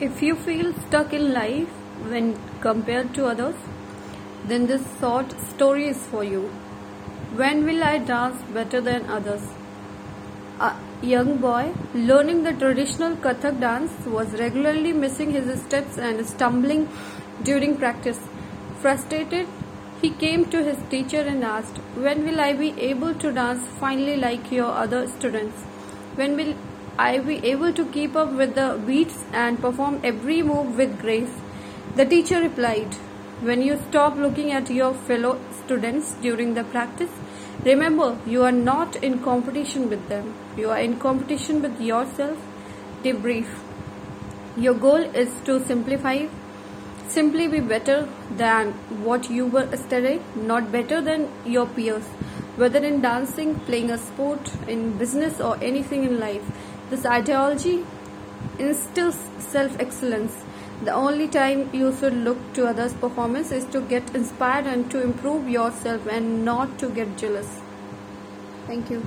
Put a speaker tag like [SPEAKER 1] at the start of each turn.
[SPEAKER 1] If you feel stuck in life when compared to others, then this short story is for you. When will I dance better than others? A young boy learning the traditional Kathak dance was regularly missing his steps and stumbling during practice. Frustrated, he came to his teacher and asked, When will I be able to dance finely like your other students? When will I will be able to keep up with the beats and perform every move with grace? The teacher replied, When you stop looking at your fellow students during the practice, remember you are not in competition with them. You are in competition with yourself. Debrief. Your goal is to simplify Simply be better than what you were yesterday, not better than your peers. Whether in dancing, playing a sport, in business, or anything in life, this ideology instills self excellence. The only time you should look to others' performance is to get inspired and to improve yourself and not to get jealous. Thank you.